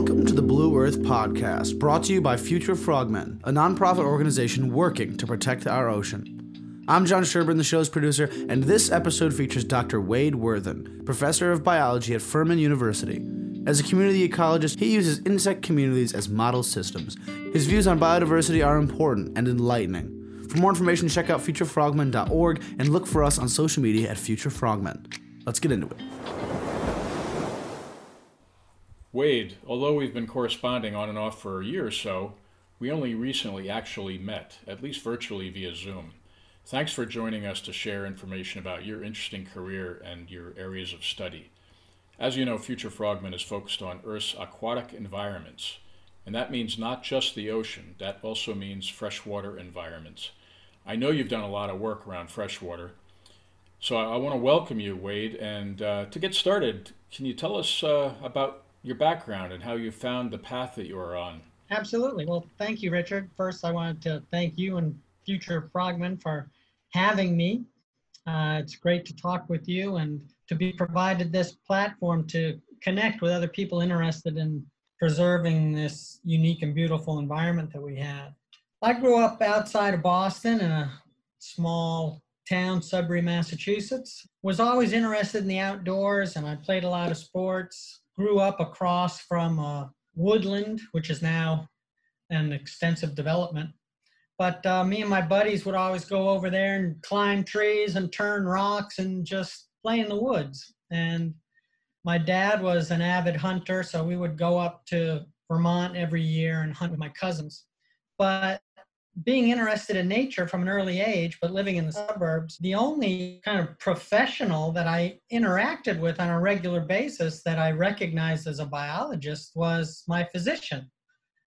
Welcome to the Blue Earth Podcast, brought to you by Future Frogmen, a nonprofit organization working to protect our ocean. I'm John Sherburne, the show's producer, and this episode features Dr. Wade Worthen, professor of biology at Furman University. As a community ecologist, he uses insect communities as model systems. His views on biodiversity are important and enlightening. For more information, check out futurefrogmen.org and look for us on social media at Future Frogmen. Let's get into it. Wade, although we've been corresponding on and off for a year or so, we only recently actually met, at least virtually via Zoom. Thanks for joining us to share information about your interesting career and your areas of study. As you know, Future Frogmen is focused on Earth's aquatic environments, and that means not just the ocean, that also means freshwater environments. I know you've done a lot of work around freshwater, so I, I want to welcome you, Wade. And uh, to get started, can you tell us uh, about your background and how you found the path that you are on. Absolutely. Well, thank you, Richard. First, I wanted to thank you and Future Frogmen for having me. Uh, it's great to talk with you and to be provided this platform to connect with other people interested in preserving this unique and beautiful environment that we have. I grew up outside of Boston in a small town, Sudbury, Massachusetts. Was always interested in the outdoors and I played a lot of sports grew up across from uh, woodland, which is now an extensive development. But uh, me and my buddies would always go over there and climb trees and turn rocks and just play in the woods. And my dad was an avid hunter, so we would go up to Vermont every year and hunt with my cousins. But being interested in nature from an early age, but living in the suburbs, the only kind of professional that I interacted with on a regular basis that I recognized as a biologist was my physician.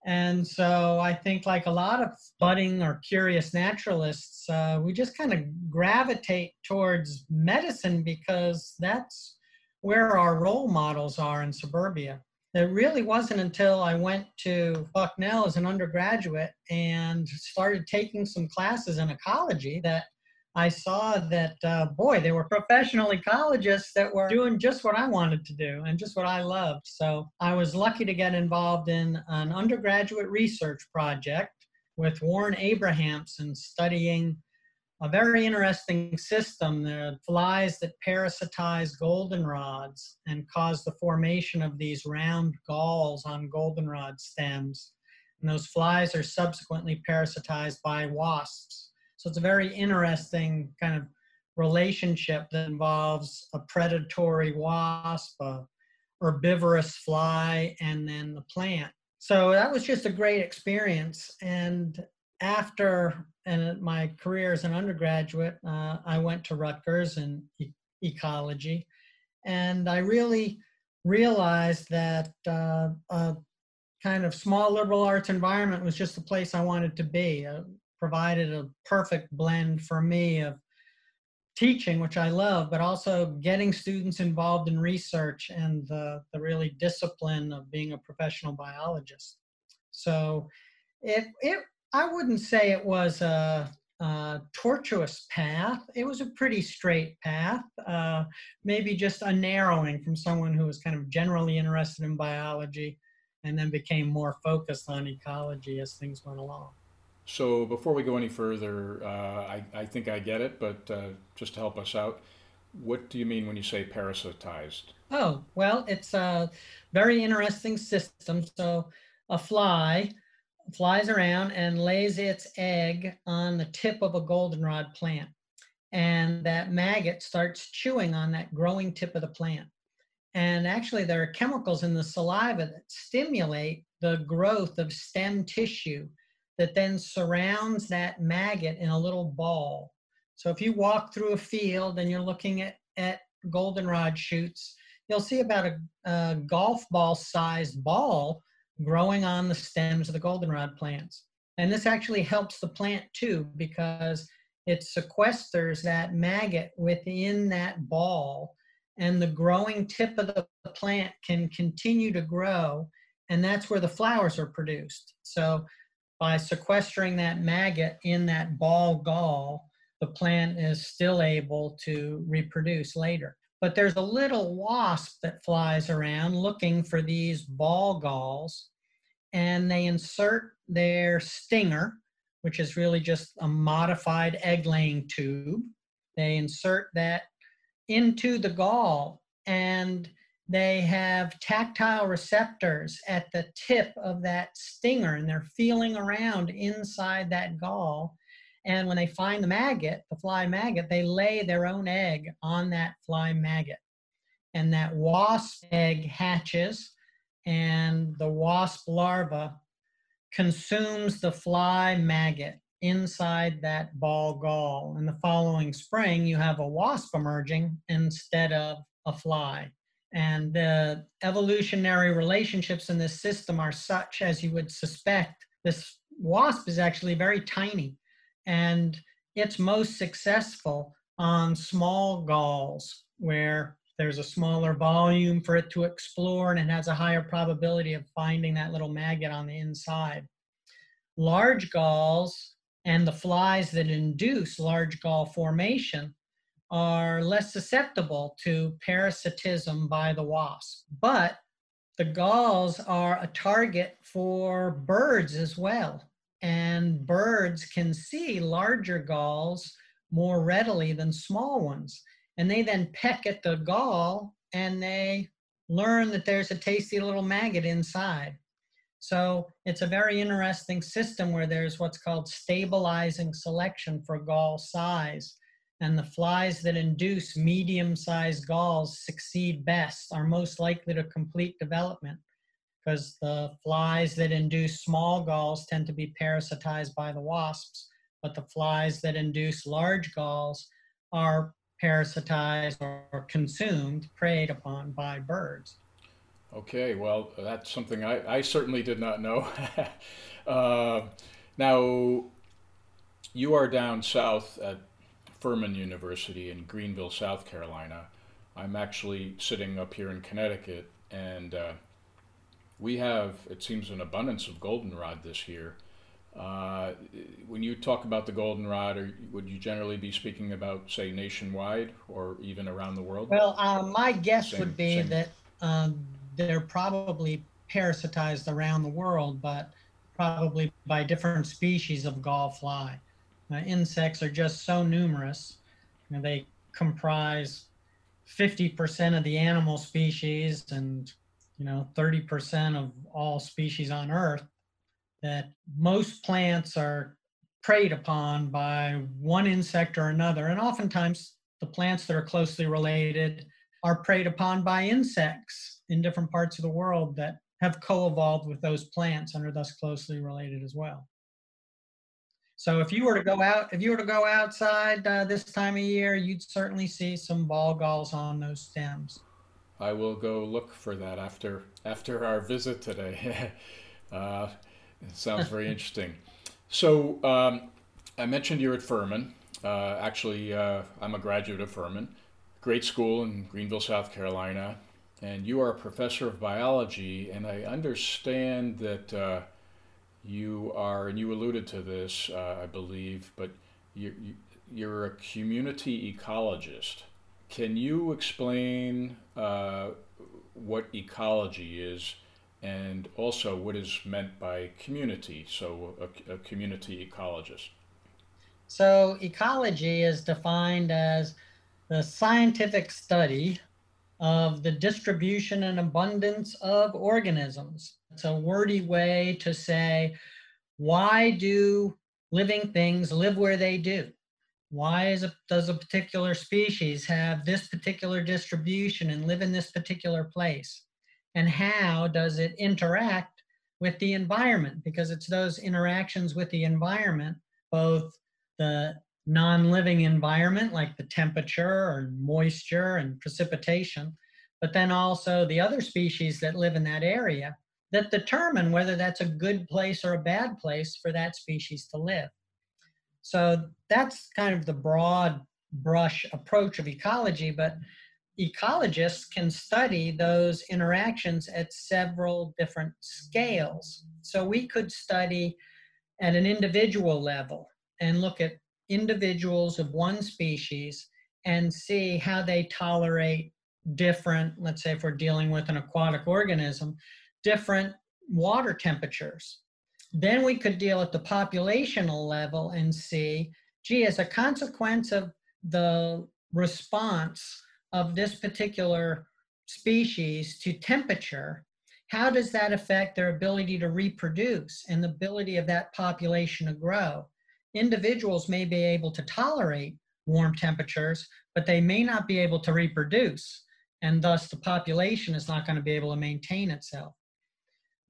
And so I think, like a lot of budding or curious naturalists, uh, we just kind of gravitate towards medicine because that's where our role models are in suburbia it really wasn't until I went to Bucknell as an undergraduate and started taking some classes in ecology that I saw that, uh, boy, they were professional ecologists that were doing just what I wanted to do and just what I loved. So I was lucky to get involved in an undergraduate research project with Warren Abrahamson studying a very interesting system. The flies that parasitize goldenrods and cause the formation of these round galls on goldenrod stems. And those flies are subsequently parasitized by wasps. So it's a very interesting kind of relationship that involves a predatory wasp, a herbivorous fly, and then the plant. So that was just a great experience. And after and my career as an undergraduate, uh, I went to Rutgers in e- ecology, and I really realized that uh, a kind of small liberal arts environment was just the place I wanted to be. It provided a perfect blend for me of teaching, which I love, but also getting students involved in research and the, the really discipline of being a professional biologist. So it, it I wouldn't say it was a, a, tortuous path. It was a pretty straight path, uh, maybe just a narrowing from someone who was kind of generally interested in biology and then became more focused on ecology as things went along. So before we go any further, uh, I, I, think I get it, but uh, just to help us out, what do you mean when you say parasitized? Oh, well, it's a very interesting system. So a fly flies around and lays its egg on the tip of a goldenrod plant. And that maggot starts chewing on that growing tip of the plant. And actually, there are chemicals in the saliva that stimulate the growth of stem tissue that then surrounds that maggot in a little ball. So if you walk through a field and you're looking at, at goldenrod shoots, you'll see about a, a golf ball sized ball growing on the stems of the goldenrod plants. And this actually helps the plant too because it sequesters that maggot within that ball and the growing tip of the plant can continue to grow and that's where the flowers are produced. So by sequestering that maggot in that ball gall, the plant is still able to reproduce later. But there's a little wasp that flies around looking for these ball galls, and they insert their stinger, which is really just a modified egg laying tube. They insert that into the gall, and they have tactile receptors at the tip of that stinger, and they're feeling around inside that gall and when they find the maggot, the fly maggot, they lay their own egg on that fly maggot. And that wasp egg hatches, and the wasp larva consumes the fly maggot inside that ball gall. And the following spring, you have a wasp emerging instead of a fly. And the evolutionary relationships in this system are such as you would suspect. This wasp is actually very tiny and it's most successful on small galls where there's a smaller volume for it to explore and it has a higher probability of finding that little maggot on the inside. Large galls and the flies that induce large gall formation are less susceptible to parasitism by the wasp. But the galls are a target for birds as well and birds can see larger galls more readily than small ones. And they then peck at the gall and they learn that there's a tasty little maggot inside. So it's a very interesting system where there's what's called stabilizing selection for gall size. And the flies that induce medium sized galls succeed best, are most likely to complete development because the flies that induce small galls tend to be parasitized by the wasps, but the flies that induce large galls are parasitized or consumed, preyed upon by birds. Okay, well, that's something I, I certainly did not know. uh, now, you are down south at Furman University in Greenville, South Carolina. I'm actually sitting up here in Connecticut, and uh, we have, it seems, an abundance of goldenrod this year. Uh, when you talk about the goldenrod, would you generally be speaking about, say, nationwide or even around the world? Well, uh, my guess same, would be same. that um, they're probably parasitized around the world, but probably by different species of gall fly. Uh, insects are just so numerous. You know, they comprise 50% of the animal species and you know, 30% of all species on Earth, that most plants are preyed upon by one insect or another. And oftentimes, the plants that are closely related are preyed upon by insects in different parts of the world that have co evolved with those plants and are thus closely related as well. So if you were to go out, if you were to go outside uh, this time of year, you'd certainly see some ball galls on those stems. I will go look for that after after our visit today. uh, sounds very interesting. So um, I mentioned you're at Furman. Uh, actually, uh, I'm a graduate of Furman, great school in Greenville, South Carolina, and you are a professor of biology. And I understand that uh, you are, and you alluded to this, uh, I believe, but you, you, you're a community ecologist. Can you explain uh, what ecology is and also what is meant by community? So, a, a community ecologist. So, ecology is defined as the scientific study of the distribution and abundance of organisms. It's a wordy way to say, why do living things live where they do? Why is a, does a particular species have this particular distribution and live in this particular place? And how does it interact with the environment? Because it's those interactions with the environment, both the non-living environment like the temperature or moisture and precipitation, but then also the other species that live in that area that determine whether that's a good place or a bad place for that species to live. So that's kind of the broad brush approach of ecology, but ecologists can study those interactions at several different scales. So we could study at an individual level and look at individuals of one species and see how they tolerate different, let's say if we're dealing with an aquatic organism, different water temperatures. Then we could deal at the populational level and see, gee, as a consequence of the response of this particular species to temperature, how does that affect their ability to reproduce and the ability of that population to grow? Individuals may be able to tolerate warm temperatures, but they may not be able to reproduce, and thus the population is not going to be able to maintain itself.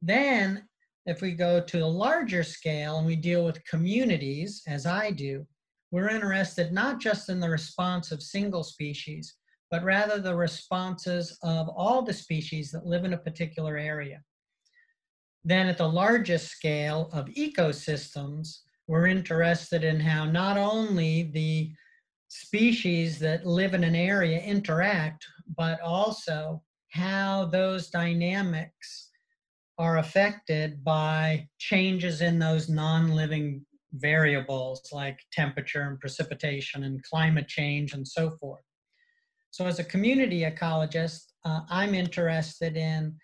Then, if we go to a larger scale and we deal with communities, as I do, we're interested not just in the response of single species, but rather the responses of all the species that live in a particular area. Then at the largest scale of ecosystems, we're interested in how not only the species that live in an area interact, but also how those dynamics are affected by changes in those non-living variables like temperature and precipitation and climate change and so forth. So as a community ecologist, uh, I'm interested in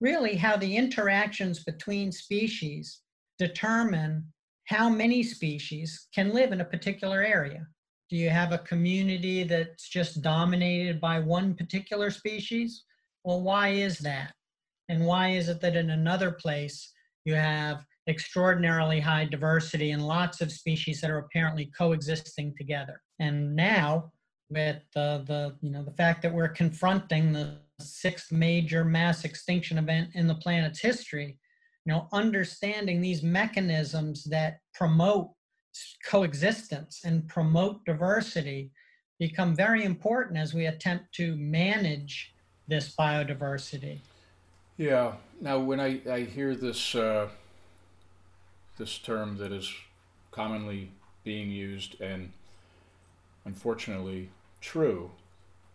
really how the interactions between species determine how many species can live in a particular area. Do you have a community that's just dominated by one particular species? Well, why is that? And why is it that in another place you have extraordinarily high diversity and lots of species that are apparently coexisting together? And now with the, the you know the fact that we're confronting the sixth major mass extinction event in the planet's history you know understanding these mechanisms that promote coexistence and promote diversity become very important as we attempt to manage this biodiversity yeah now when i, I hear this uh, this term that is commonly being used and unfortunately true,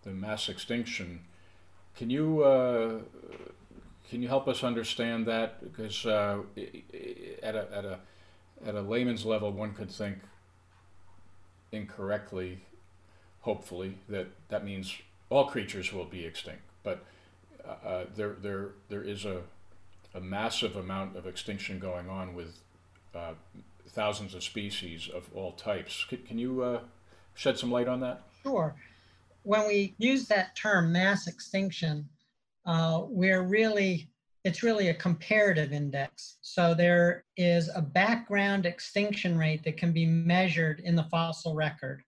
the mass extinction. Can you uh, can you help us understand that? Because uh, at a at a at a layman's level, one could think incorrectly, hopefully, that that means all creatures will be extinct. But uh, uh there there there is a a massive amount of extinction going on with uh, thousands of species of all types. Can, can you uh, shed some light on that? Sure. When we use that term mass extinction, uh, we're really, it's really a comparative index. So there is a background extinction rate that can be measured in the fossil record.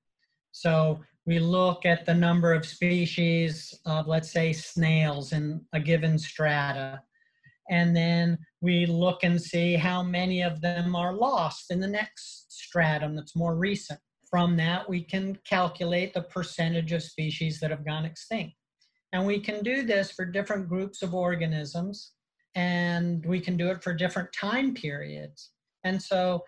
So we look at the number of species of, let's say, snails in a given strata. And then we look and see how many of them are lost in the next stratum that's more recent. From that, we can calculate the percentage of species that have gone extinct. And we can do this for different groups of organisms, and we can do it for different time periods. And so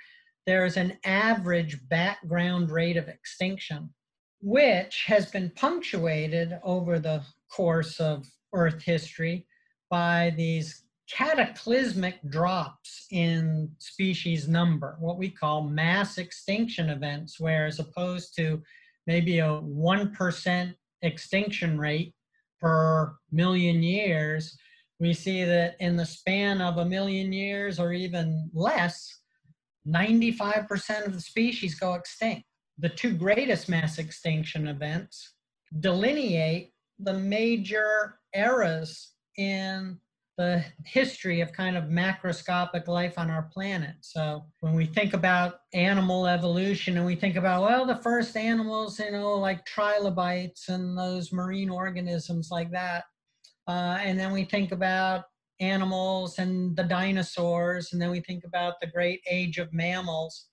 there's an average background rate of extinction, which has been punctuated over the course of Earth history by these cataclysmic drops in species number, what we call mass extinction events, where as opposed to maybe a 1% extinction rate per million years, we see that in the span of a million years or even less, 95% of the species go extinct. The two greatest mass extinction events delineate the major eras in the history of kind of macroscopic life on our planet. So when we think about animal evolution and we think about, well, the first animals, you know, like trilobites and those marine organisms like that. Uh, and then we think about animals and the dinosaurs, and then we think about the great age of mammals.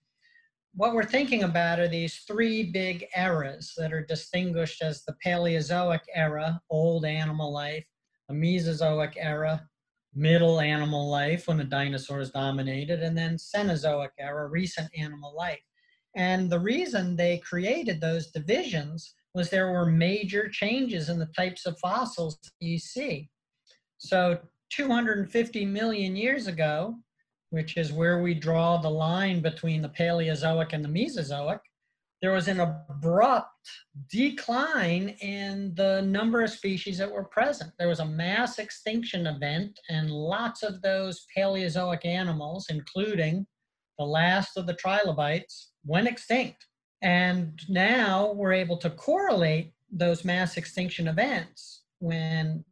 What we're thinking about are these three big eras that are distinguished as the Paleozoic era, old animal life, the Mesozoic era, middle animal life when the dinosaurs dominated, and then Cenozoic era, recent animal life. And the reason they created those divisions was there were major changes in the types of fossils you see. So 250 million years ago, which is where we draw the line between the Paleozoic and the Mesozoic, there was an abrupt decline in the number of species that were present. There was a mass extinction event, and lots of those Paleozoic animals, including the last of the trilobites, went extinct. And now we're able to correlate those mass extinction events when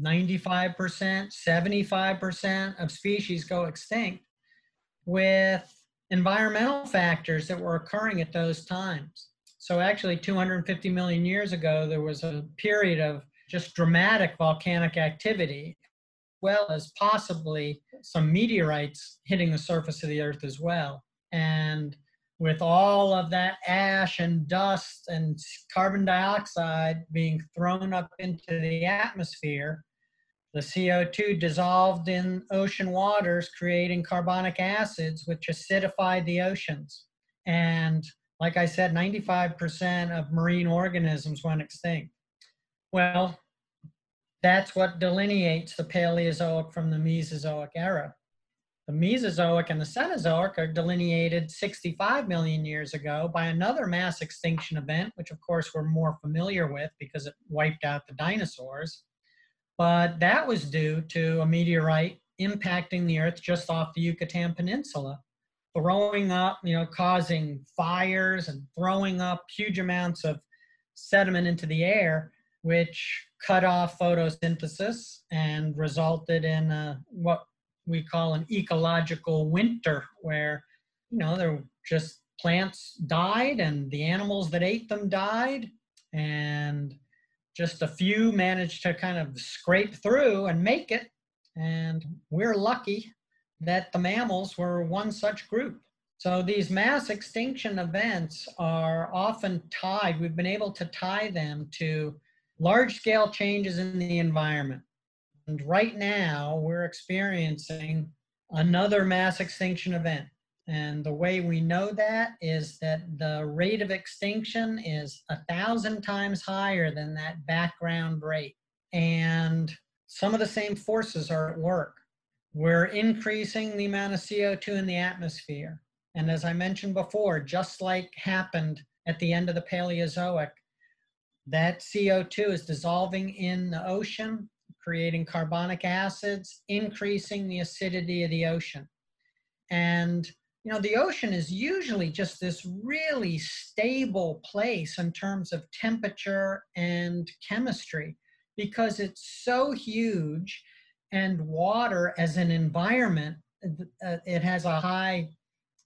95%, 75% of species go extinct with environmental factors that were occurring at those times. So, actually, 250 million years ago, there was a period of just dramatic volcanic activity, as well as possibly some meteorites hitting the surface of the Earth as well. And with all of that ash and dust and carbon dioxide being thrown up into the atmosphere, the CO2 dissolved in ocean waters, creating carbonic acids, which acidified the oceans. And like I said, 95% of marine organisms went extinct. Well, that's what delineates the Paleozoic from the Mesozoic era. The Mesozoic and the Cenozoic are delineated 65 million years ago by another mass extinction event, which of course we're more familiar with because it wiped out the dinosaurs. But that was due to a meteorite impacting the Earth just off the Yucatan Peninsula, throwing up, you know, causing fires and throwing up huge amounts of sediment into the air, which cut off photosynthesis and resulted in a, what we call an ecological winter where you know there just plants died and the animals that ate them died and just a few managed to kind of scrape through and make it and we're lucky that the mammals were one such group. So these mass extinction events are often tied we've been able to tie them to large scale changes in the environment and right now, we're experiencing another mass extinction event. And the way we know that is that the rate of extinction is a thousand times higher than that background rate. And some of the same forces are at work. We're increasing the amount of CO2 in the atmosphere. And as I mentioned before, just like happened at the end of the Paleozoic, that CO2 is dissolving in the ocean creating carbonic acids, increasing the acidity of the ocean. And you know, the ocean is usually just this really stable place in terms of temperature and chemistry because it's so huge and water as an environment, uh, it has a high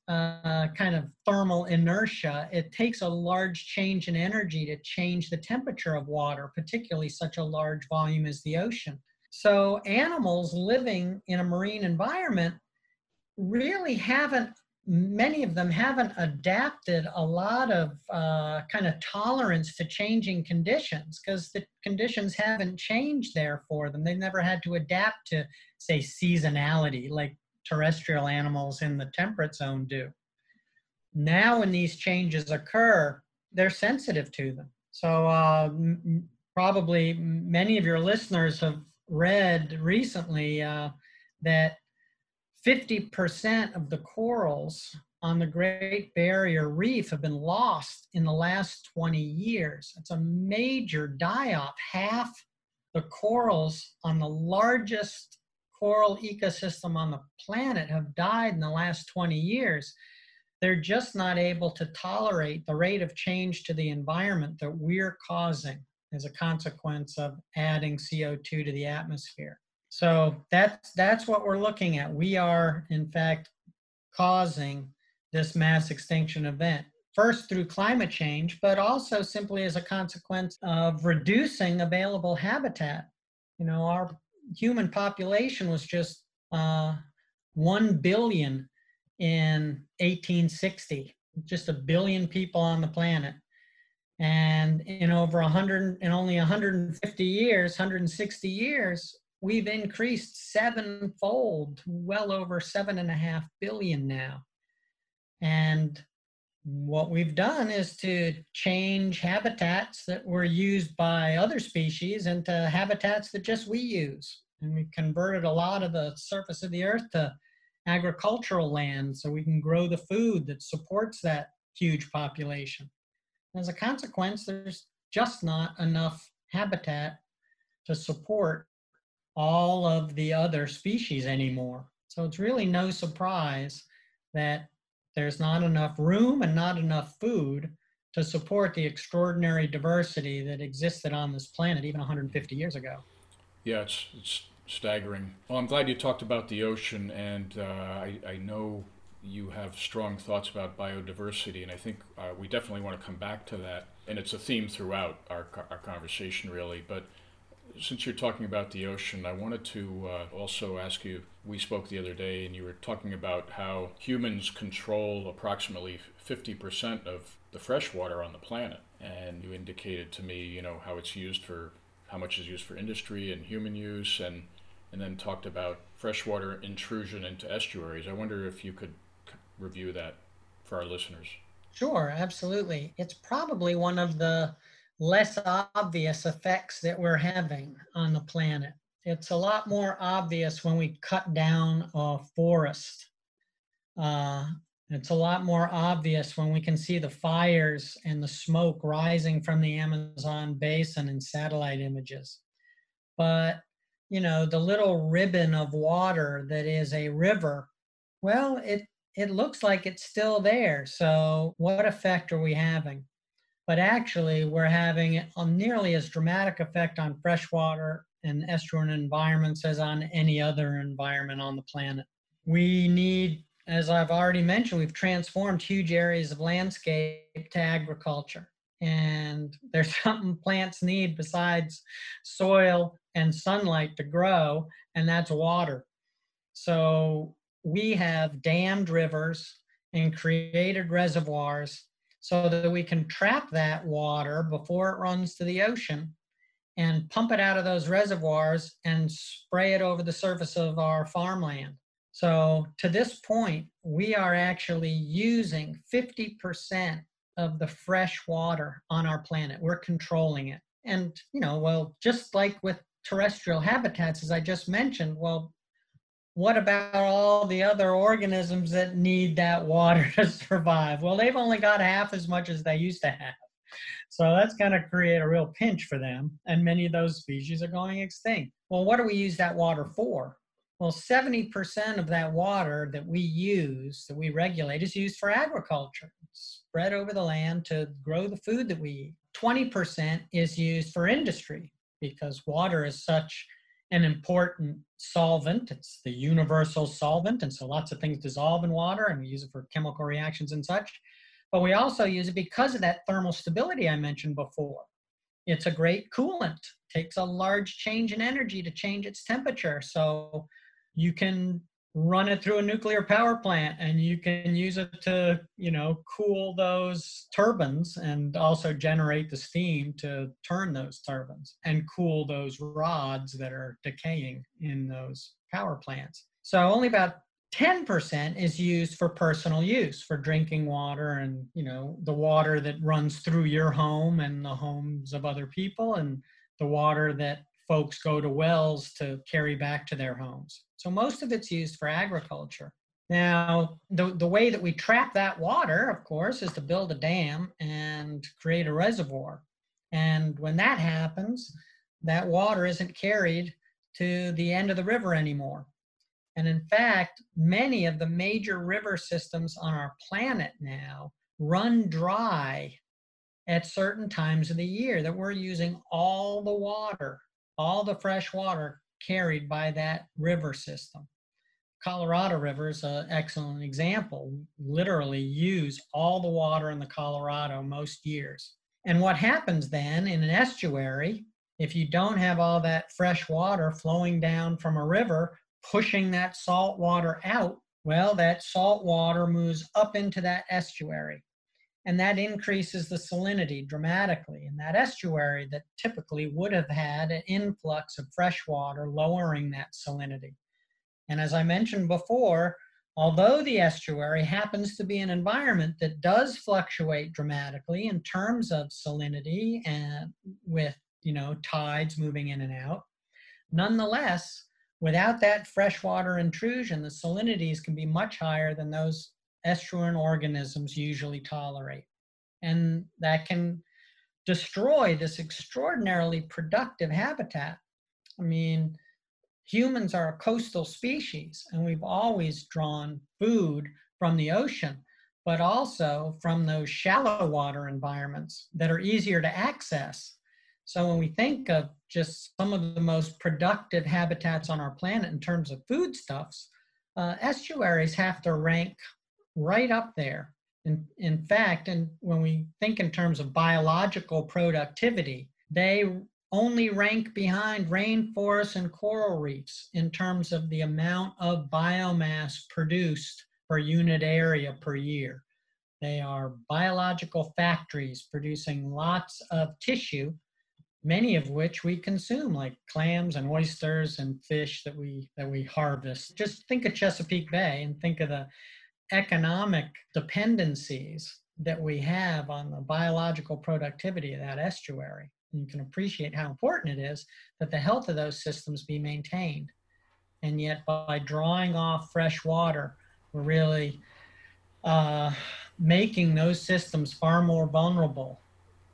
uh, kind of thermal inertia, it takes a large change in energy to change the temperature of water, particularly such a large volume as the ocean. So, animals living in a marine environment really haven't, many of them haven't adapted a lot of uh, kind of tolerance to changing conditions because the conditions haven't changed there for them. They've never had to adapt to, say, seasonality like terrestrial animals in the temperate zone do. Now, when these changes occur, they're sensitive to them. So, uh, m- probably many of your listeners have read recently uh, that 50% of the corals on the Great Barrier Reef have been lost in the last 20 years. It's a major die off. Half the corals on the largest coral ecosystem on the planet have died in the last 20 years. They're just not able to tolerate the rate of change to the environment that we're causing as a consequence of adding CO2 to the atmosphere. So that's that's what we're looking at. We are in fact causing this mass extinction event. First through climate change, but also simply as a consequence of reducing available habitat. You know, our human population was just uh, 1 billion in 1860, just a billion people on the planet. And in over 100, in only 150 years, 160 years, we've increased sevenfold, well over seven and a half billion now. And what we've done is to change habitats that were used by other species into habitats that just we use. And we've converted a lot of the surface of the earth to agricultural land so we can grow the food that supports that huge population. As a consequence, there's just not enough habitat to support all of the other species anymore. So it's really no surprise that there's not enough room and not enough food to support the extraordinary diversity that existed on this planet even 150 years ago. Yeah, it's, it's staggering. Well, I'm glad you talked about the ocean, and uh, I, I know you have strong thoughts about biodiversity, and I think uh, we definitely want to come back to that. And it's a theme throughout our, our conversation, really. But since you're talking about the ocean, I wanted to uh, also ask you. We spoke the other day, and you were talking about how humans control approximately 50% of the fresh water on the planet. And you indicated to me, you know, how it's used for, how much is used for industry and human use, and, and then talked about freshwater intrusion into estuaries. I wonder if you could review that for our listeners. Sure, absolutely. It's probably one of the less obvious effects that we're having on the planet. It's a lot more obvious when we cut down a forest. Uh, it's a lot more obvious when we can see the fires and the smoke rising from the Amazon basin in satellite images. But, you know, the little ribbon of water that is a river, well, it, it looks like it's still there. So, what effect are we having? But actually we're having a nearly as dramatic effect on freshwater and estuarine environments as on any other environment on the planet. We need, as I've already mentioned, we've transformed huge areas of landscape to agriculture. And there's something plants need besides soil and sunlight to grow, and that's water. So we have dammed rivers and created reservoirs so that we can trap that water before it runs to the ocean and pump it out of those reservoirs and spray it over the surface of our farmland. So to this point, we are actually using 50% of the fresh water on our planet. We're controlling it. And, you know, well, just like with terrestrial habitats, as I just mentioned, well, what about all the other organisms that need that water to survive? Well, they've only got half as much as they used to have. So that's going to create a real pinch for them, and many of those species are going extinct. Well, what do we use that water for? Well, 70% of that water that we use, that we regulate, is used for agriculture. It's spread over the land to grow the food that we eat. 20% is used for industry because water is such an important solvent. It's the universal solvent, and so lots of things dissolve in water, and we use it for chemical reactions and such. But we also use it because of that thermal stability I mentioned before. It's a great coolant. Takes a large change in energy to change its temperature. So you can run it through a nuclear power plant and you can use it to you know cool those turbines and also generate the steam to turn those turbines and cool those rods that are decaying in those power plants. So only about 10% is used for personal use for drinking water and you know the water that runs through your home and the homes of other people and the water that folks go to wells to carry back to their homes. So most of it's used for agriculture. Now, the, the way that we trap that water, of course, is to build a dam and create a reservoir. And when that happens, that water isn't carried to the end of the river anymore. And in fact, many of the major river systems on our planet now run dry at certain times of the year that we're using all the water all the fresh water carried by that river system. Colorado River is an excellent example. Literally use all the water in the Colorado most years. And what happens then in an estuary, if you don't have all that fresh water flowing down from a river, pushing that salt water out, well, that salt water moves up into that estuary and that increases the salinity dramatically. in that estuary that typically would have had an influx of fresh water, lowering that salinity. And as I mentioned before, although the estuary happens to be an environment that does fluctuate dramatically in terms of salinity and with you know tides moving in and out, nonetheless, without that freshwater intrusion, the salinities can be much higher than those estuarine organisms usually tolerate. and that can destroy this extraordinarily productive habitat. I mean, humans are a coastal species, and we've always drawn food from the ocean, but also from those shallow water environments that are easier to access. So when we think of just some of the most productive habitats on our planet in terms of foodstuffs, uh, estuaries have to rank right up there. In, in fact, and when we think in terms of biological productivity, they only rank behind rainforests and coral reefs in terms of the amount of biomass produced per unit area per year. They are biological factories producing lots of tissue, many of which we consume, like clams and oysters and fish that we that we harvest. Just think of Chesapeake Bay and think of the economic dependencies that we have on the biological productivity of that estuary. And you can appreciate how important it is that the health of those systems be maintained. And yet, by drawing off fresh water, we're really uh, making those systems far more vulnerable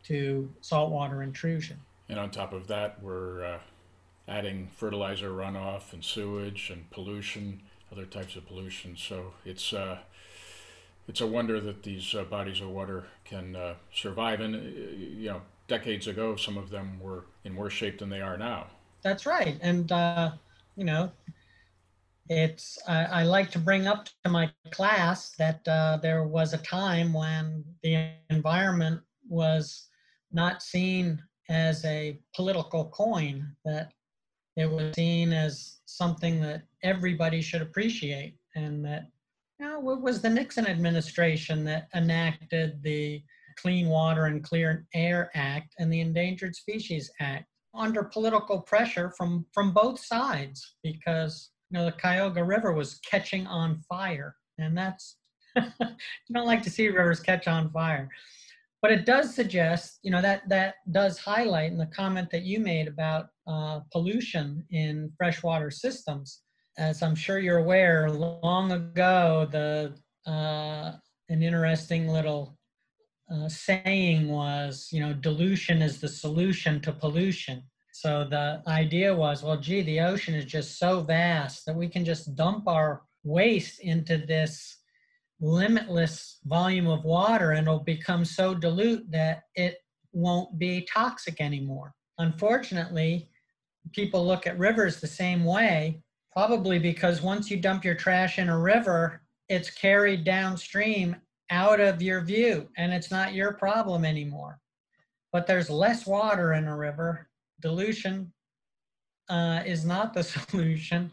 to saltwater intrusion. And on top of that, we're uh, adding fertilizer runoff and sewage and pollution other types of pollution. So it's uh, it's a wonder that these uh, bodies of water can uh, survive. And uh, you know, decades ago, some of them were in worse shape than they are now. That's right, and uh, you know, it's I, I, like to bring up to my class that uh, there was a time when the environment was not seen as a political coin that it was seen as something that everybody should appreciate and that you know, it was the Nixon administration that enacted the Clean Water and Clear Air Act and the Endangered Species Act under political pressure from from both sides? Because you know the Cuyahoga River was catching on fire and that's you don't like to see rivers catch on fire. But it does suggest you know that that does highlight in the comment that you made about uh, pollution in freshwater systems as i'm sure you're aware long ago the uh, an interesting little uh, saying was you know dilution is the solution to pollution so the idea was well gee the ocean is just so vast that we can just dump our waste into this limitless volume of water and it'll become so dilute that it won't be toxic anymore. Unfortunately, people look at rivers the same way, probably because once you dump your trash in a river, it's carried downstream out of your view and it's not your problem anymore. But there's less water in a river. Dilution uh, is not the solution.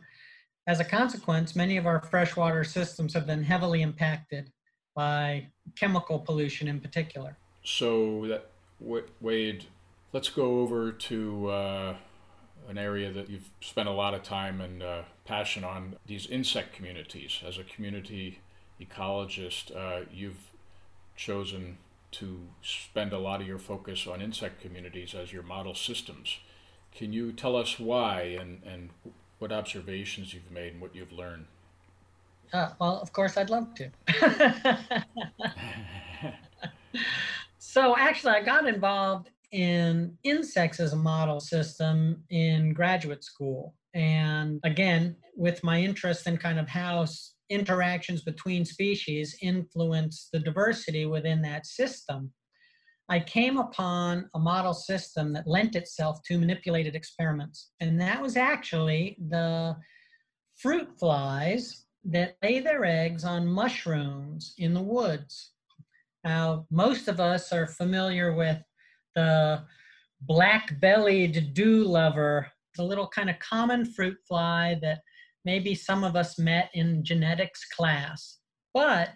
As a consequence, many of our freshwater systems have been heavily impacted by chemical pollution in particular. So, that, Wade, let's go over to uh, an area that you've spent a lot of time and uh, passion on these insect communities. As a community ecologist, uh, you've chosen to spend a lot of your focus on insect communities as your model systems. Can you tell us why and, and what observations you've made and what you've learned. Uh, well, of course, I'd love to. so, actually, I got involved in insects as a model system in graduate school. And again, with my interest in kind of how interactions between species influence the diversity within that system, I came upon a model system that lent itself to manipulated experiments. And that was actually the fruit flies that lay their eggs on mushrooms in the woods. Now, most of us are familiar with the black bellied dew lover, the little kind of common fruit fly that maybe some of us met in genetics class. But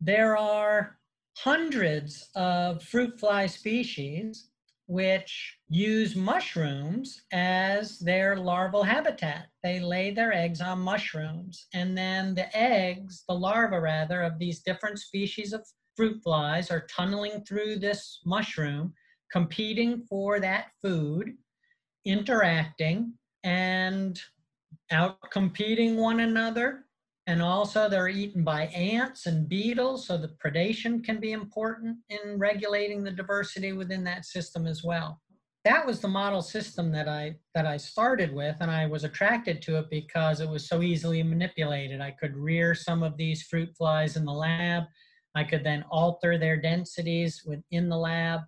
there are hundreds of fruit fly species which use mushrooms as their larval habitat. They lay their eggs on mushrooms, and then the eggs, the larvae rather, of these different species of fruit flies are tunneling through this mushroom, competing for that food, interacting, and out competing one another And also, they're eaten by ants and beetles, so the predation can be important in regulating the diversity within that system as well. That was the model system that I that I started with, and I was attracted to it because it was so easily manipulated. I could rear some of these fruit flies in the lab. I could then alter their densities within the lab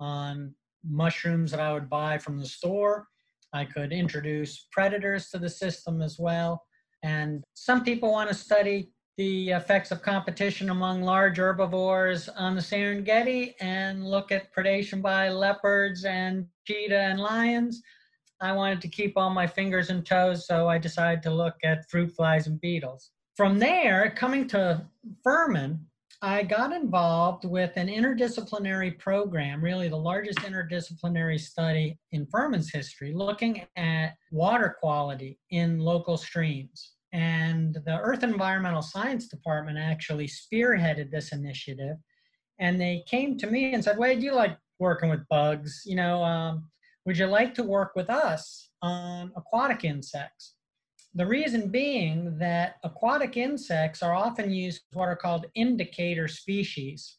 on mushrooms that I would buy from the store. I could introduce predators to the system as well. And some people want to study the effects of competition among large herbivores on the Serengeti and look at predation by leopards and cheetah and lions. I wanted to keep all my fingers and toes, so I decided to look at fruit flies and beetles. From there, coming to Furman, I got involved with an interdisciplinary program, really the largest interdisciplinary study in Furman's history, looking at water quality in local streams. And the Earth Environmental Science Department actually spearheaded this initiative. And they came to me and said, Wade, you like working with bugs? You know, um, would you like to work with us on aquatic insects? The reason being that aquatic insects are often used what are called indicator species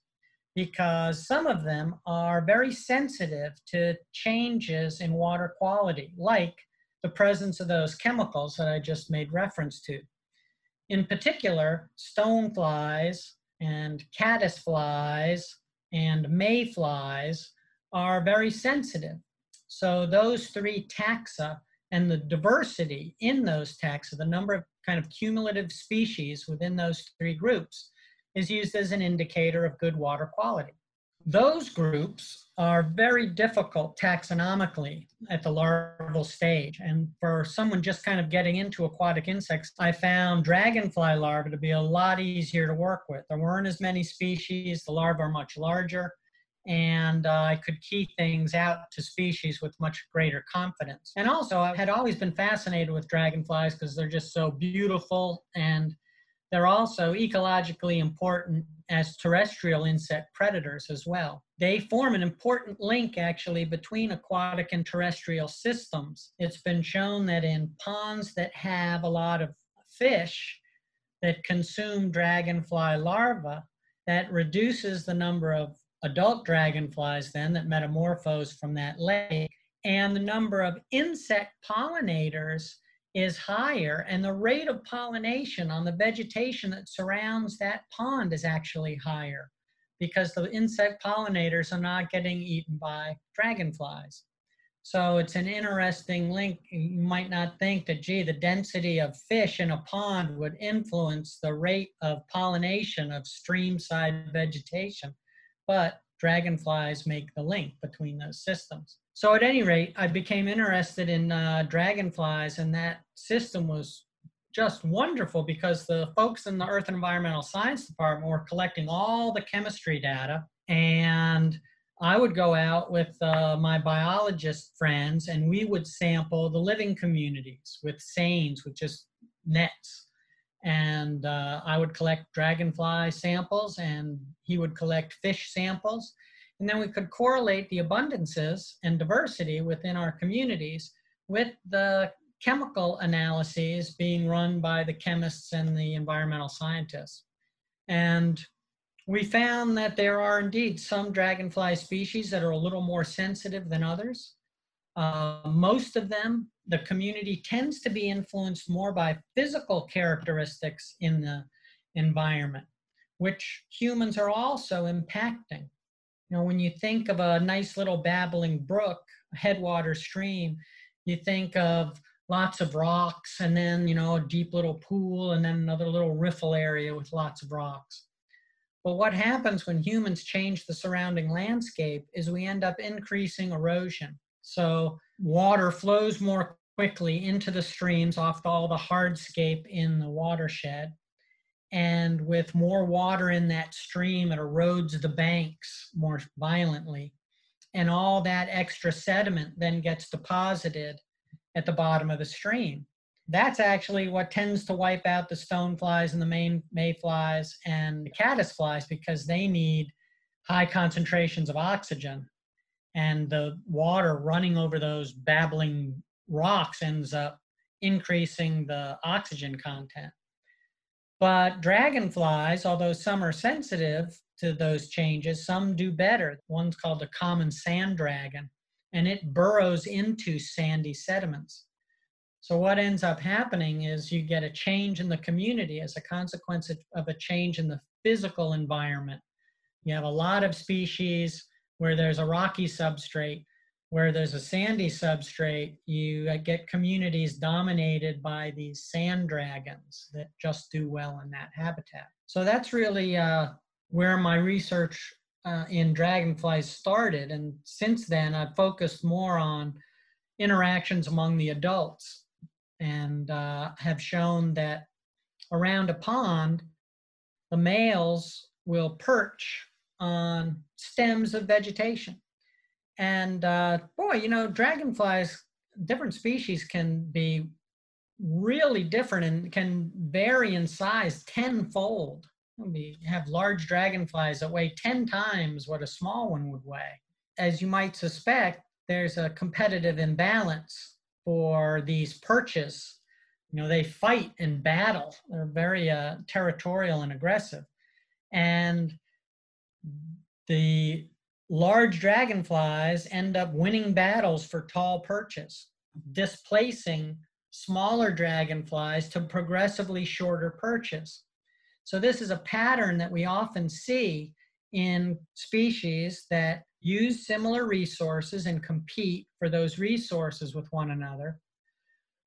because some of them are very sensitive to changes in water quality, like the presence of those chemicals that I just made reference to. In particular, stoneflies and caddisflies and mayflies are very sensitive. So those three taxa and the diversity in those taxa, the number of kind of cumulative species within those three groups, is used as an indicator of good water quality. Those groups are very difficult taxonomically at the larval stage. And for someone just kind of getting into aquatic insects, I found dragonfly larvae to be a lot easier to work with. There weren't as many species, the larvae are much larger, and uh, I could key things out to species with much greater confidence. And also, I had always been fascinated with dragonflies because they're just so beautiful and they're also ecologically important as terrestrial insect predators as well. They form an important link actually between aquatic and terrestrial systems. It's been shown that in ponds that have a lot of fish that consume dragonfly larvae, that reduces the number of adult dragonflies then that metamorphose from that lake, and the number of insect pollinators is higher, and the rate of pollination on the vegetation that surrounds that pond is actually higher because the insect pollinators are not getting eaten by dragonflies. So it's an interesting link. You might not think that, gee, the density of fish in a pond would influence the rate of pollination of streamside vegetation but dragonflies make the link between those systems. So at any rate, I became interested in uh, dragonflies, and that system was just wonderful because the folks in the Earth and Environmental Science Department were collecting all the chemistry data, and I would go out with uh, my biologist friends, and we would sample the living communities with seines, with just nets and uh, I would collect dragonfly samples and he would collect fish samples. And then we could correlate the abundances and diversity within our communities with the chemical analyses being run by the chemists and the environmental scientists. And we found that there are indeed some dragonfly species that are a little more sensitive than others. Uh, most of them, the community tends to be influenced more by physical characteristics in the environment, which humans are also impacting. You know, when you think of a nice little babbling brook, headwater stream, you think of lots of rocks and then, you know, a deep little pool and then another little riffle area with lots of rocks. But what happens when humans change the surrounding landscape is we end up increasing erosion. So water flows more quickly into the streams off all the hardscape in the watershed. And with more water in that stream, it erodes the banks more violently. And all that extra sediment then gets deposited at the bottom of the stream. That's actually what tends to wipe out the stoneflies and the main mayflies and the caddisflies because they need high concentrations of oxygen and the water running over those babbling rocks ends up increasing the oxygen content. But dragonflies, although some are sensitive to those changes, some do better. One's called the common sand dragon, and it burrows into sandy sediments. So, what ends up happening is you get a change in the community as a consequence of a change in the physical environment. You have a lot of species where there's a rocky substrate, where there's a sandy substrate, you get communities dominated by these sand dragons that just do well in that habitat. So that's really uh, where my research uh, in dragonflies started. And since then, I've focused more on interactions among the adults and uh, have shown that around a pond, the males will perch on stems of vegetation and uh, boy, you know, dragonflies, different species can be really different and can vary in size tenfold. We have large dragonflies that weigh 10 times what a small one would weigh. As you might suspect, there's a competitive imbalance for these perches. You know, they fight and battle. They're very uh, territorial and aggressive. And the large dragonflies end up winning battles for tall perches, displacing smaller dragonflies to progressively shorter perches. So this is a pattern that we often see in species that use similar resources and compete for those resources with one another,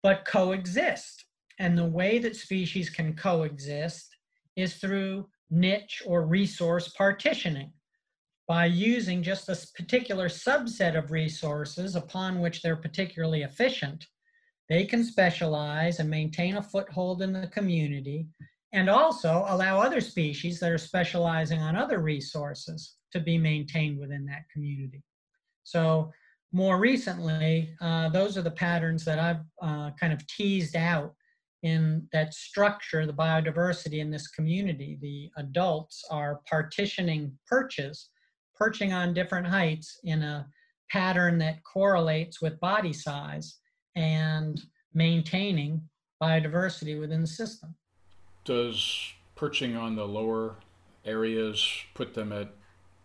but coexist. And the way that species can coexist is through niche or resource partitioning by using just a particular subset of resources upon which they're particularly efficient, they can specialize and maintain a foothold in the community and also allow other species that are specializing on other resources to be maintained within that community. So more recently, uh, those are the patterns that I've uh, kind of teased out in that structure, the biodiversity in this community. The adults are partitioning perches perching on different heights in a pattern that correlates with body size and maintaining biodiversity within the system. Does perching on the lower areas put them at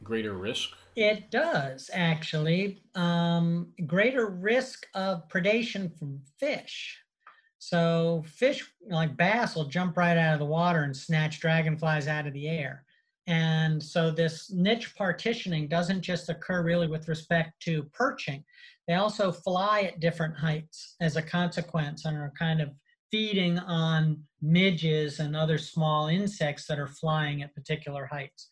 greater risk? It does actually. Um, greater risk of predation from fish. So, fish like bass will jump right out of the water and snatch dragonflies out of the air. And so this niche partitioning doesn't just occur really with respect to perching. They also fly at different heights as a consequence and are kind of feeding on midges and other small insects that are flying at particular heights.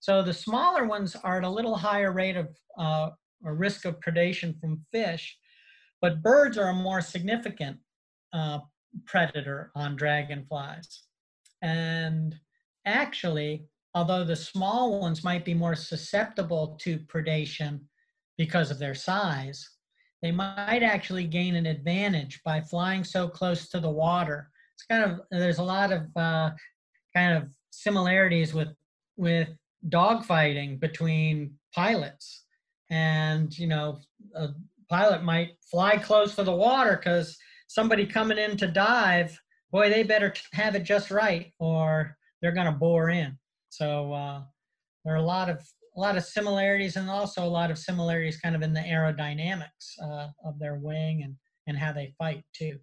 So the smaller ones are at a little higher rate of uh, or risk of predation from fish, but birds are more significant uh, predator on dragonflies. And actually, although the small ones might be more susceptible to predation because of their size, they might actually gain an advantage by flying so close to the water. It's kind of there's a lot of uh, kind of similarities with with dogfighting between pilots, and you know a pilot might fly close to the water because somebody coming in to dive, boy, they better have it just right, or they're going to bore in. So uh, there are a lot of a lot of similarities and also a lot of similarities kind of in the aerodynamics uh, of their wing and and how they fight too.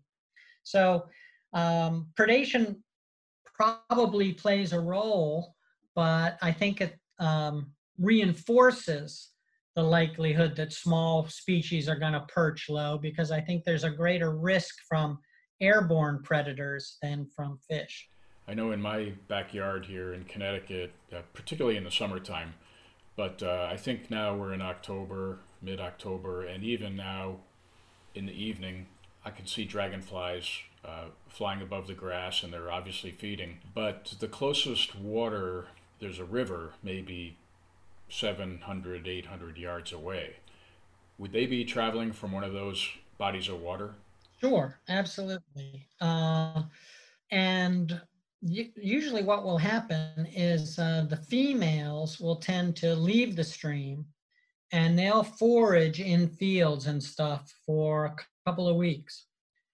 So um, predation probably plays a role, but I think it um, reinforces the likelihood that small species are going to perch low because I think there's a greater risk from airborne predators than from fish. I know in my backyard here in Connecticut, uh, particularly in the summertime, but uh, I think now we're in October, mid October, and even now in the evening, I can see dragonflies uh, flying above the grass and they're obviously feeding. But the closest water, there's a river maybe 700, 800 yards away. Would they be traveling from one of those bodies of water? Sure, absolutely. Uh, and usually what will happen is uh, the females will tend to leave the stream and they'll forage in fields and stuff for a couple of weeks.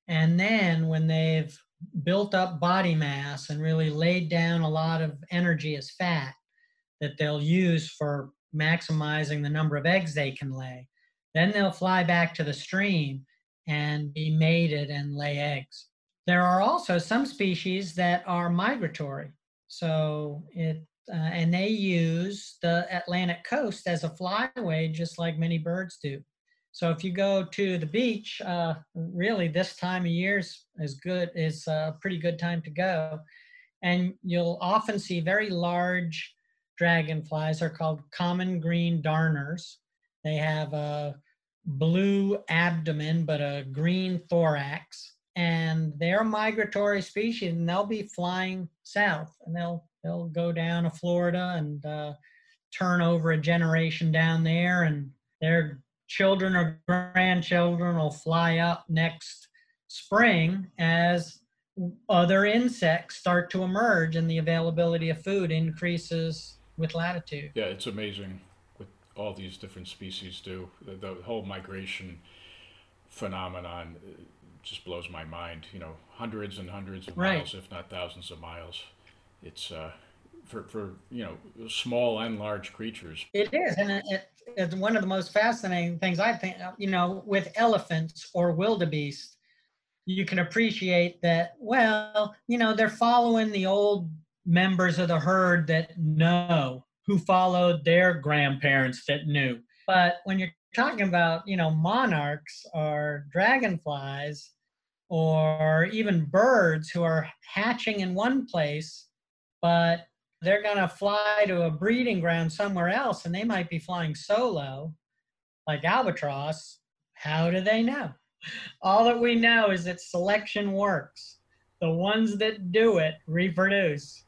And then when they've built up body mass and really laid down a lot of energy as fat that they'll use for maximizing the number of eggs they can lay. Then they'll fly back to the stream and be mated and lay eggs. There are also some species that are migratory. So it uh, and they use the Atlantic coast as a flyway, just like many birds do. So if you go to the beach, uh, really this time of year is, is good, is a pretty good time to go. And you'll often see very large dragonflies. They're called common green darners. They have a blue abdomen, but a green thorax. And they're a migratory species and they'll be flying south and they'll, they'll go down to Florida and uh, turn over a generation down there and they're children or grandchildren will fly up next spring as other insects start to emerge and the availability of food increases with latitude. Yeah, it's amazing what all these different species do. The, the whole migration phenomenon uh, just blows my mind. You know, hundreds and hundreds of Right. miles, if not thousands of miles. It's uh, for for you know small and large creatures. It is, and it, it, it's one of the most fascinating things I think. uh, You know, with elephants or wildebeest, you can appreciate that. Well, you know, they're following the old members of the herd that know, who followed their grandparents that knew. But when you're talking about, you know, monarchs or dragonflies, or even birds who are hatching in one place, but they're going to fly to a breeding ground somewhere else and they might be flying solo like albatross how do they know? All that we know is that selection works. The ones that do it reproduce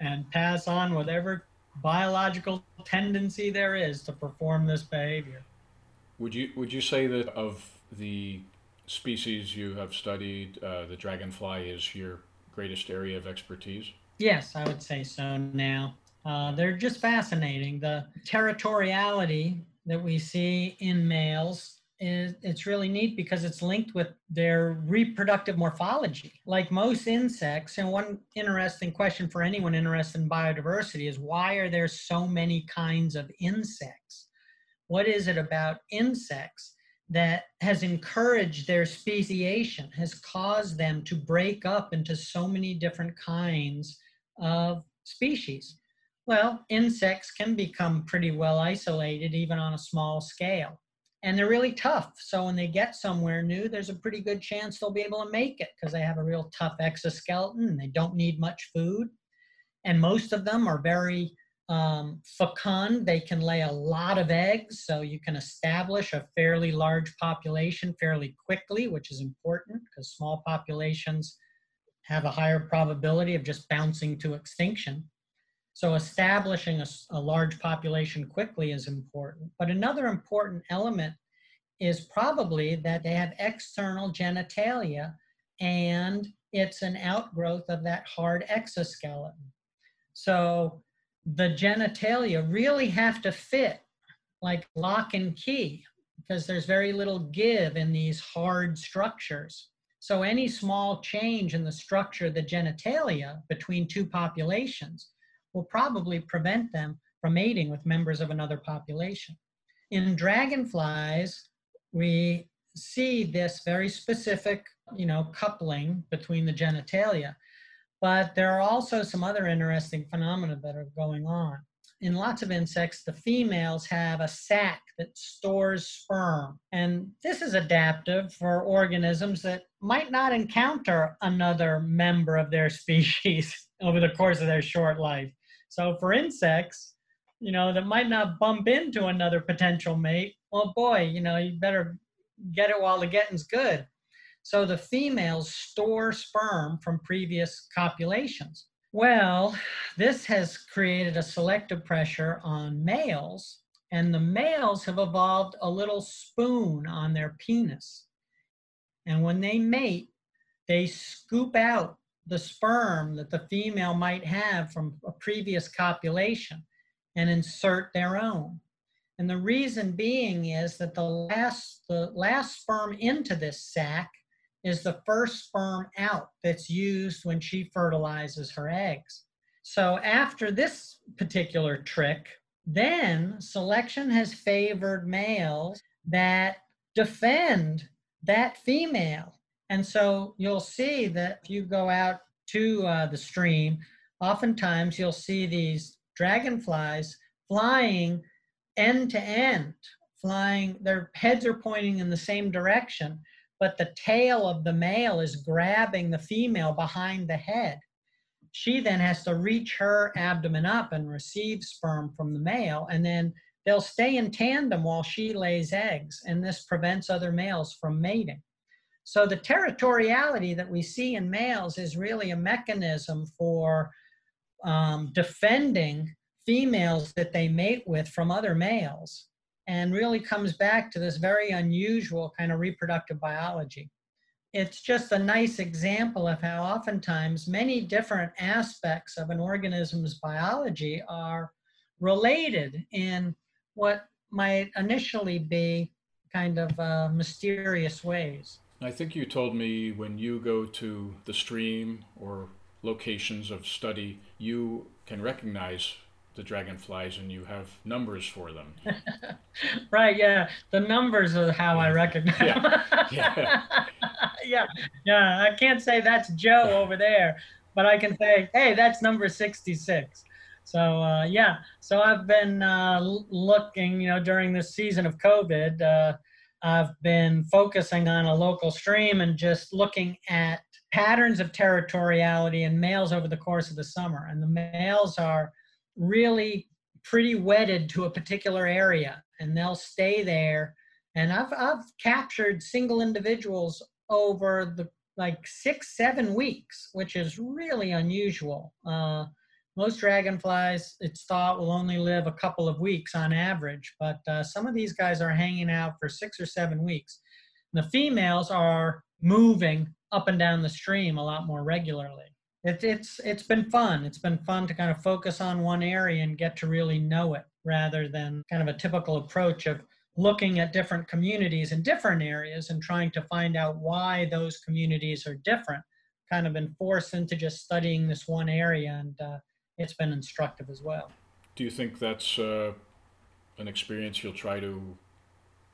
and pass on whatever biological tendency there is to perform this behavior Would you would you say that of the species you have studied, uh, the dragonfly is your greatest area of expertise? Yes, I would say so now. Uh, they're just fascinating. The territoriality that we see in males it's really neat because it's linked with their reproductive morphology. Like most insects, and one interesting question for anyone interested in biodiversity is why are there so many kinds of insects? What is it about insects that has encouraged their speciation, has caused them to break up into so many different kinds of species? Well, insects can become pretty well isolated even on a small scale. And they're really tough. So when they get somewhere new, there's a pretty good chance they'll be able to make it because they have a real tough exoskeleton and they don't need much food. And most of them are very um, fecund. They can lay a lot of eggs, so you can establish a fairly large population fairly quickly, which is important because small populations have a higher probability of just bouncing to extinction. So establishing a large population quickly is important. But another important element is probably that they have external genitalia and it's an outgrowth of that hard exoskeleton. So the genitalia really have to fit like lock and key because there's very little give in these hard structures. So any small change in the structure of the genitalia between two populations will probably prevent them from mating with members of another population. In dragonflies, we see this very specific, you know, coupling between the genitalia. But there are also some other interesting phenomena that are going on. In lots of insects, the females have a sac that stores sperm. And this is adaptive for organisms that might not encounter another member of their species over the course of their short life. So for insects, you know, that might not bump into another potential mate, well, boy, you know, you better get it while the getting's good. So the females store sperm from previous copulations. Well, this has created a selective pressure on males, and the males have evolved a little spoon on their penis. And when they mate, they scoop out the sperm that the female might have from a previous copulation and insert their own. And the reason being is that the last the last sperm into this sac is the first sperm out that's used when she fertilizes her eggs. So after this particular trick, then selection has favored males that defend that female. And so you'll see that if you go out to uh, the stream, oftentimes you'll see these dragonflies flying end to end, flying, their heads are pointing in the same direction, but the tail of the male is grabbing the female behind the head. She then has to reach her abdomen up and receive sperm from the male, and then they'll stay in tandem while she lays eggs, and this prevents other males from mating. So the territoriality that we see in males is really a mechanism for um, defending females that they mate with from other males and really comes back to this very unusual kind of reproductive biology. It's just a nice example of how oftentimes many different aspects of an organism's biology are related in what might initially be kind of uh, mysterious ways. I think you told me when you go to the stream or locations of study, you can recognize the dragonflies and you have numbers for them. right, yeah. The numbers are how I recognize yeah. them. Yeah. yeah, yeah. I can't say that's Joe over there, but I can say, hey, that's number 66. So uh, yeah, so I've been uh, looking, you know, during this season of COVID, uh, I've been focusing on a local stream and just looking at patterns of territoriality in males over the course of the summer. And the males are really pretty wedded to a particular area and they'll stay there. And I've, I've captured single individuals over the like six, seven weeks, which is really unusual. Uh, most dragonflies, it's thought, will only live a couple of weeks on average, but uh, some of these guys are hanging out for six or seven weeks. The females are moving up and down the stream a lot more regularly it, it's it's been fun. It's been fun to kind of focus on one area and get to really know it rather than kind of a typical approach of looking at different communities in different areas and trying to find out why those communities are different. Kind of been forced into just studying this one area, and uh, it's been instructive as well. Do you think that's uh, an experience you'll try to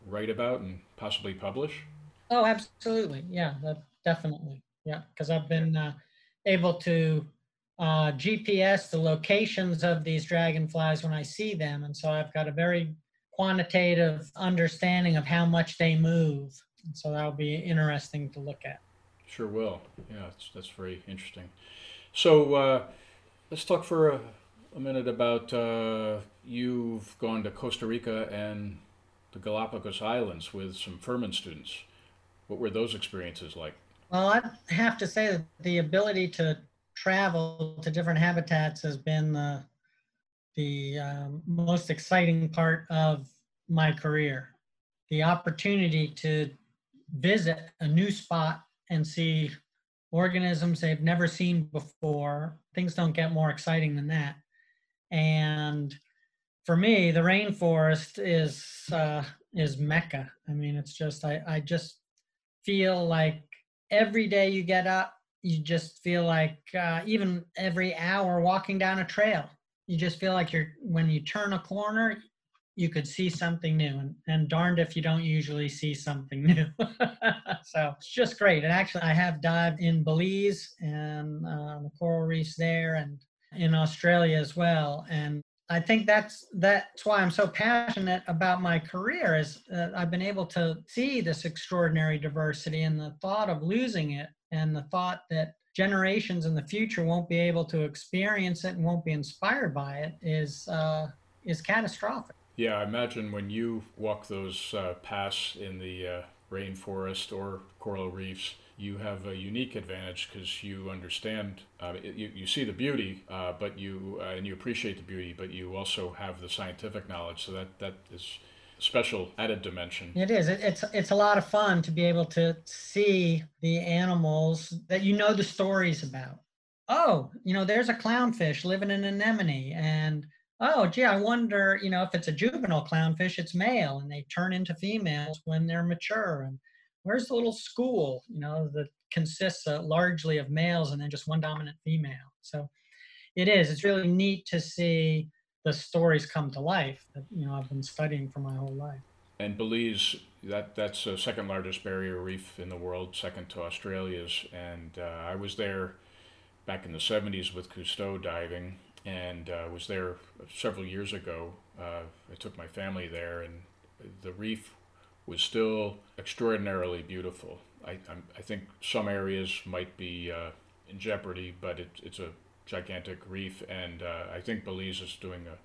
write about and possibly publish? Oh, absolutely. Yeah, that, definitely. Yeah, because I've been uh, able to uh, GPS the locations of these dragonflies when I see them. And so I've got a very quantitative understanding of how much they move. And so that'll be interesting to look at. Sure will. Yeah, that's, that's very interesting. So uh, let's talk for a, a minute about uh, you've gone to Costa Rica and the Galapagos Islands with some Furman students. What were those experiences like? Well, I have to say that the ability to travel to different habitats has been the, the um, most exciting part of my career. The opportunity to visit a new spot and see organisms they've never seen before. Things don't get more exciting than that. And for me, the rainforest is uh, is mecca. I mean, it's just I, I just feel like every day you get up, you just feel like uh, even every hour walking down a trail, you just feel like you're when you turn a corner, you could see something new, and, and darned if you don't usually see something new. so it's just great. And actually, I have dived in Belize and uh, the coral reefs there, and in Australia as well, and I think that's that's why I'm so passionate about my career is I've been able to see this extraordinary diversity and the thought of losing it and the thought that generations in the future won't be able to experience it and won't be inspired by it is uh, is catastrophic. Yeah, I imagine when you walk those uh, paths in the uh, rainforest or coral reefs, you have a unique advantage because you understand, uh, you, you see the beauty, uh, but you uh, and you appreciate the beauty, but you also have the scientific knowledge. So that that is special added dimension. It is. It, it's it's a lot of fun to be able to see the animals that you know the stories about. Oh, you know, there's a clownfish living in an anemone, and oh, gee, I wonder, you know, if it's a juvenile clownfish, it's male, and they turn into females when they're mature, and where's the little school, you know, that consists uh, largely of males and then just one dominant female. So it is. It's really neat to see the stories come to life that you know I've been studying for my whole life. And Belize, that that's the second largest barrier reef in the world, second to Australia's. And uh, I was there back in the 70s with Cousteau diving, and uh, was there several years ago. Uh, I took my family there, and the reef was still extraordinarily beautiful. I, I'm, i think some areas might be uh, in jeopardy, but it, it's a gigantic reef, and uh, I think Belize is doing a,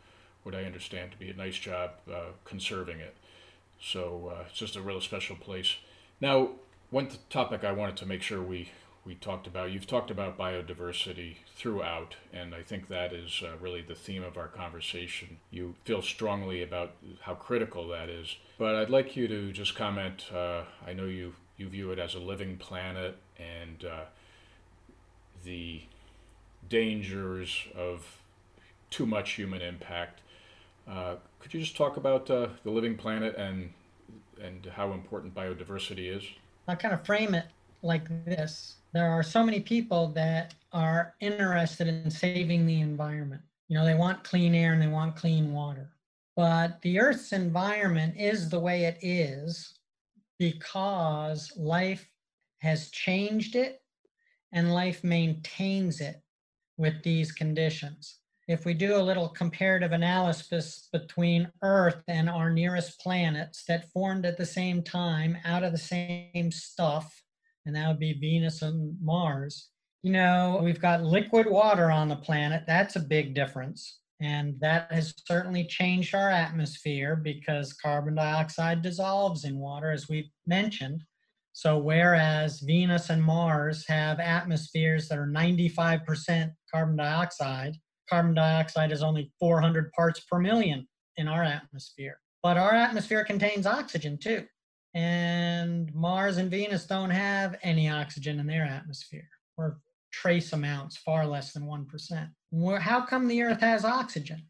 what I understand to be a nice job uh, conserving it. So uh, it's just a real special place. Now, one topic I wanted to make sure we we talked about. You've talked about biodiversity throughout, and I think that is uh, really the theme of our conversation. You feel strongly about how critical that is. But I'd like you to just comment. Uh, I know you you view it as a living planet, and uh, the dangers of too much human impact. Uh, could you just talk about uh, the living planet and and how important biodiversity is? I kind of frame it like this. There are so many people that are interested in saving the environment. You know, they want clean air and they want clean water. But the Earth's environment is the way it is because life has changed it and life maintains it with these conditions. If we do a little comparative analysis between Earth and our nearest planets that formed at the same time out of the same stuff, and that would be Venus and Mars, you know, we've got liquid water on the planet. That's a big difference. And that has certainly changed our atmosphere because carbon dioxide dissolves in water, as we mentioned. So, whereas Venus and Mars have atmospheres that are 95% carbon dioxide, carbon dioxide is only 400 parts per million in our atmosphere. But our atmosphere contains oxygen too. And Mars and Venus don't have any oxygen in their atmosphere, or trace amounts, far less than 1%. How come the Earth has oxygen?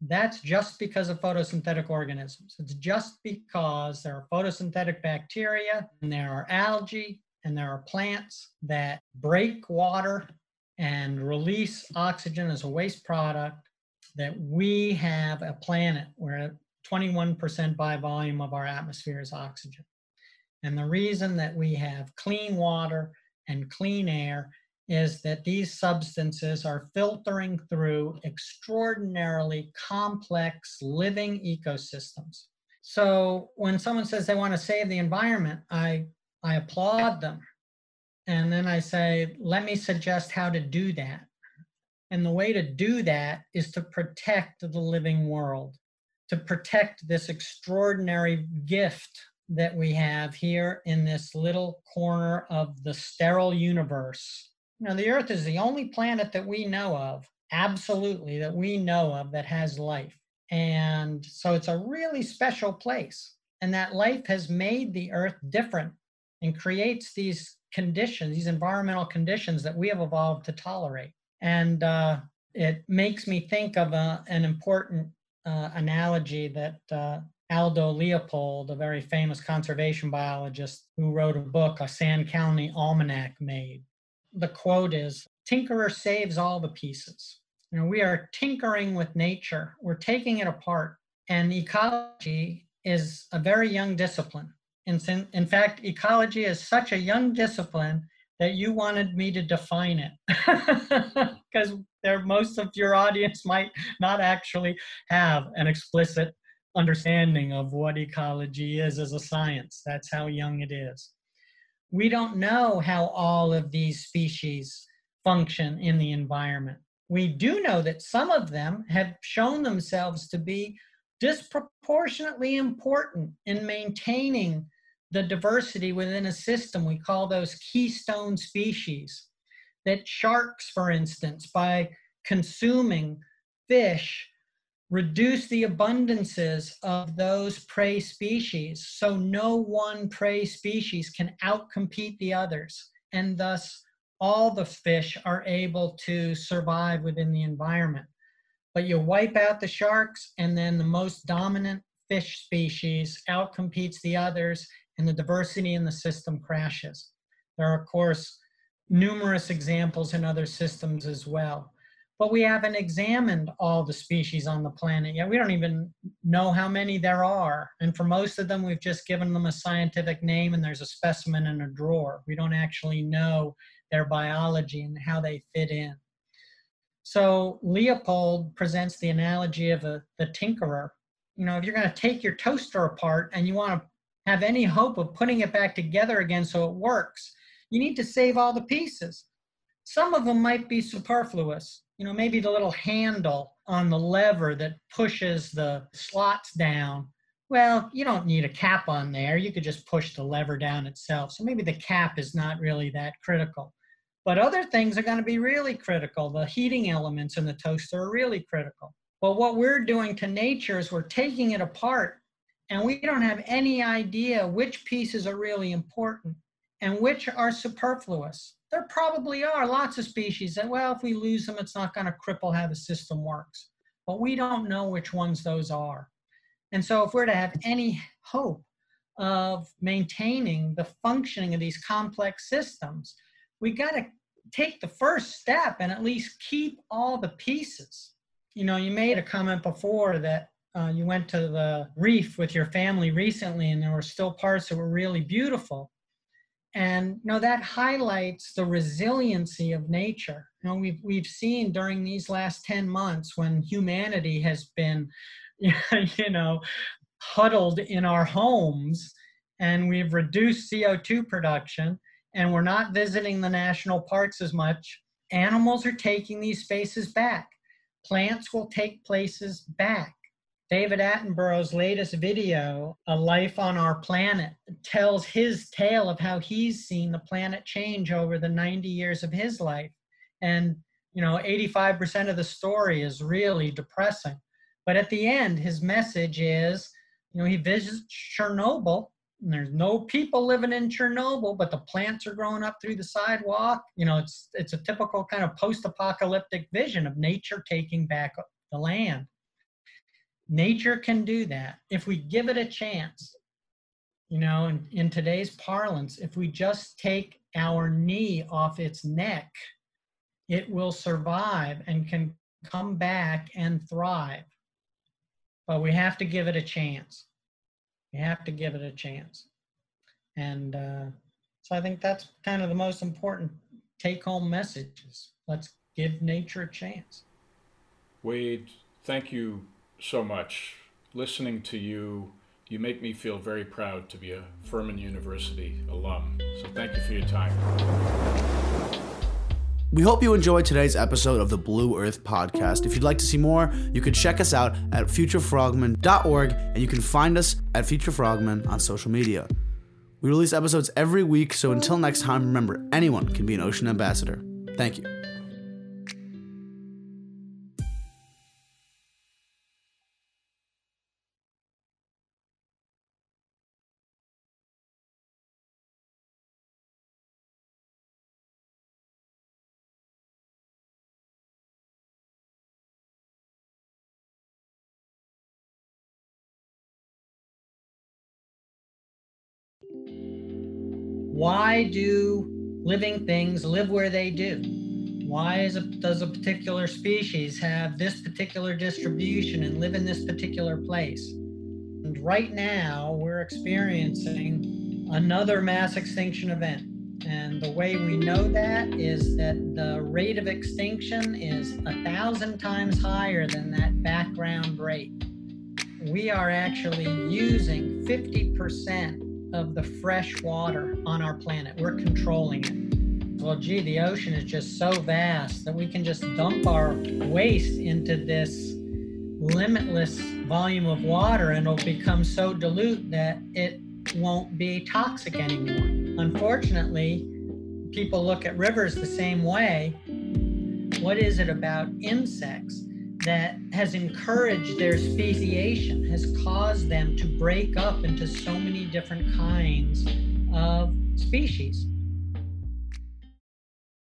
That's just because of photosynthetic organisms. It's just because there are photosynthetic bacteria and there are algae and there are plants that break water and release oxygen as a waste product that we have a planet where 21% by volume of our atmosphere is oxygen. And the reason that we have clean water and clean air is that these substances are filtering through extraordinarily complex living ecosystems. So when someone says they want to save the environment, I, I applaud them. And then I say, let me suggest how to do that. And the way to do that is to protect the living world, to protect this extraordinary gift that we have here in this little corner of the sterile universe know, the Earth is the only planet that we know of, absolutely, that we know of that has life. And so it's a really special place. And that life has made the Earth different and creates these conditions, these environmental conditions that we have evolved to tolerate. And uh, it makes me think of a, uh, an important uh, analogy that uh, Aldo Leopold, a very famous conservation biologist who wrote a book, a Sand County Almanac, made. The quote is tinkerer saves all the pieces. You know we are tinkering with nature. We're taking it apart. And ecology is a very young discipline. And in fact ecology is such a young discipline that you wanted me to define it because there most of your audience might not actually have an explicit understanding of what ecology is as a science that's how young it is we don't know how all of these species function in the environment. We do know that some of them have shown themselves to be disproportionately important in maintaining the diversity within a system. We call those keystone species. That sharks, for instance, by consuming fish reduce the abundances of those prey species so no one prey species can outcompete the others and thus all the fish are able to survive within the environment but you wipe out the sharks and then the most dominant fish species outcompetes the others and the diversity in the system crashes. There are, of course, numerous examples in other systems as well. But we haven't examined all the species on the planet yet. We don't even know how many there are. And for most of them, we've just given them a scientific name and there's a specimen in a drawer. We don't actually know their biology and how they fit in. So Leopold presents the analogy of a, the tinkerer. You know, if you're going to take your toaster apart and you want to have any hope of putting it back together again so it works, you need to save all the pieces. Some of them might be superfluous. You know, maybe the little handle on the lever that pushes the slots down. Well, you don't need a cap on there. You could just push the lever down itself. So maybe the cap is not really that critical. But other things are going to be really critical. The heating elements in the toaster are really critical. But what we're doing to nature is we're taking it apart and we don't have any idea which pieces are really important and which are superfluous. There probably are lots of species that, well, if we lose them, it's not going to cripple how the system works. But we don't know which ones those are. And so, if we're to have any hope of maintaining the functioning of these complex systems, we got to take the first step and at least keep all the pieces. You know, you made a comment before that uh, you went to the reef with your family recently and there were still parts that were really beautiful. And you know that highlights the resiliency of nature. You know, we've we've seen during these last 10 months when humanity has been, you know, huddled in our homes and we've reduced CO2 production and we're not visiting the national parks as much, animals are taking these spaces back. Plants will take places back. David Attenborough's latest video, A Life on Our Planet, tells his tale of how he's seen the planet change over the 90 years of his life. And, you know, 85% of the story is really depressing. But at the end, his message is, you know, he visits Chernobyl and there's no people living in Chernobyl, but the plants are growing up through the sidewalk. You know, it's it's a typical kind of post-apocalyptic vision of nature taking back the land. Nature can do that if we give it a chance. You know, in, in today's parlance, if we just take our knee off its neck, it will survive and can come back and thrive. But we have to give it a chance. You have to give it a chance. And uh, so I think that's kind of the most important take home message is let's give nature a chance. Wade, thank you so much. Listening to you, you make me feel very proud to be a Furman University alum. So thank you for your time. We hope you enjoyed today's episode of the Blue Earth Podcast. If you'd like to see more, you can check us out at futurefrogmen.org and you can find us at futurefrogmen on social media. We release episodes every week, so until next time, remember anyone can be an ocean ambassador. Thank you. Why do living things live where they do? Why a, does a particular species have this particular distribution and live in this particular place? And right now, we're experiencing another mass extinction event. And the way we know that is that the rate of extinction is a thousand times higher than that background rate. We are actually using 50% of the fresh water on our planet. We're controlling it. Well, gee, the ocean is just so vast that we can just dump our waste into this limitless volume of water and it'll become so dilute that it won't be toxic anymore. Unfortunately, people look at rivers the same way. What is it about insects that has encouraged their speciation, has caused them to break up into so many different kinds of species.